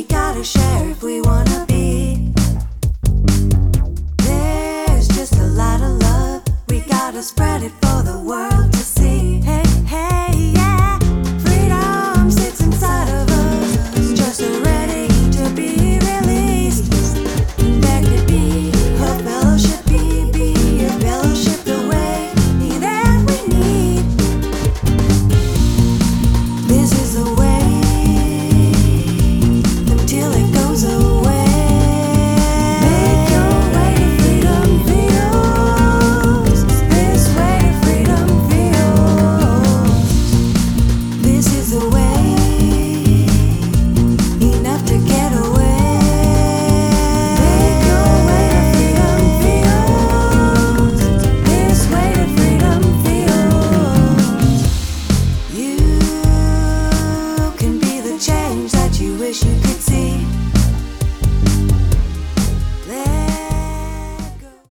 We gotta share if we wanna be.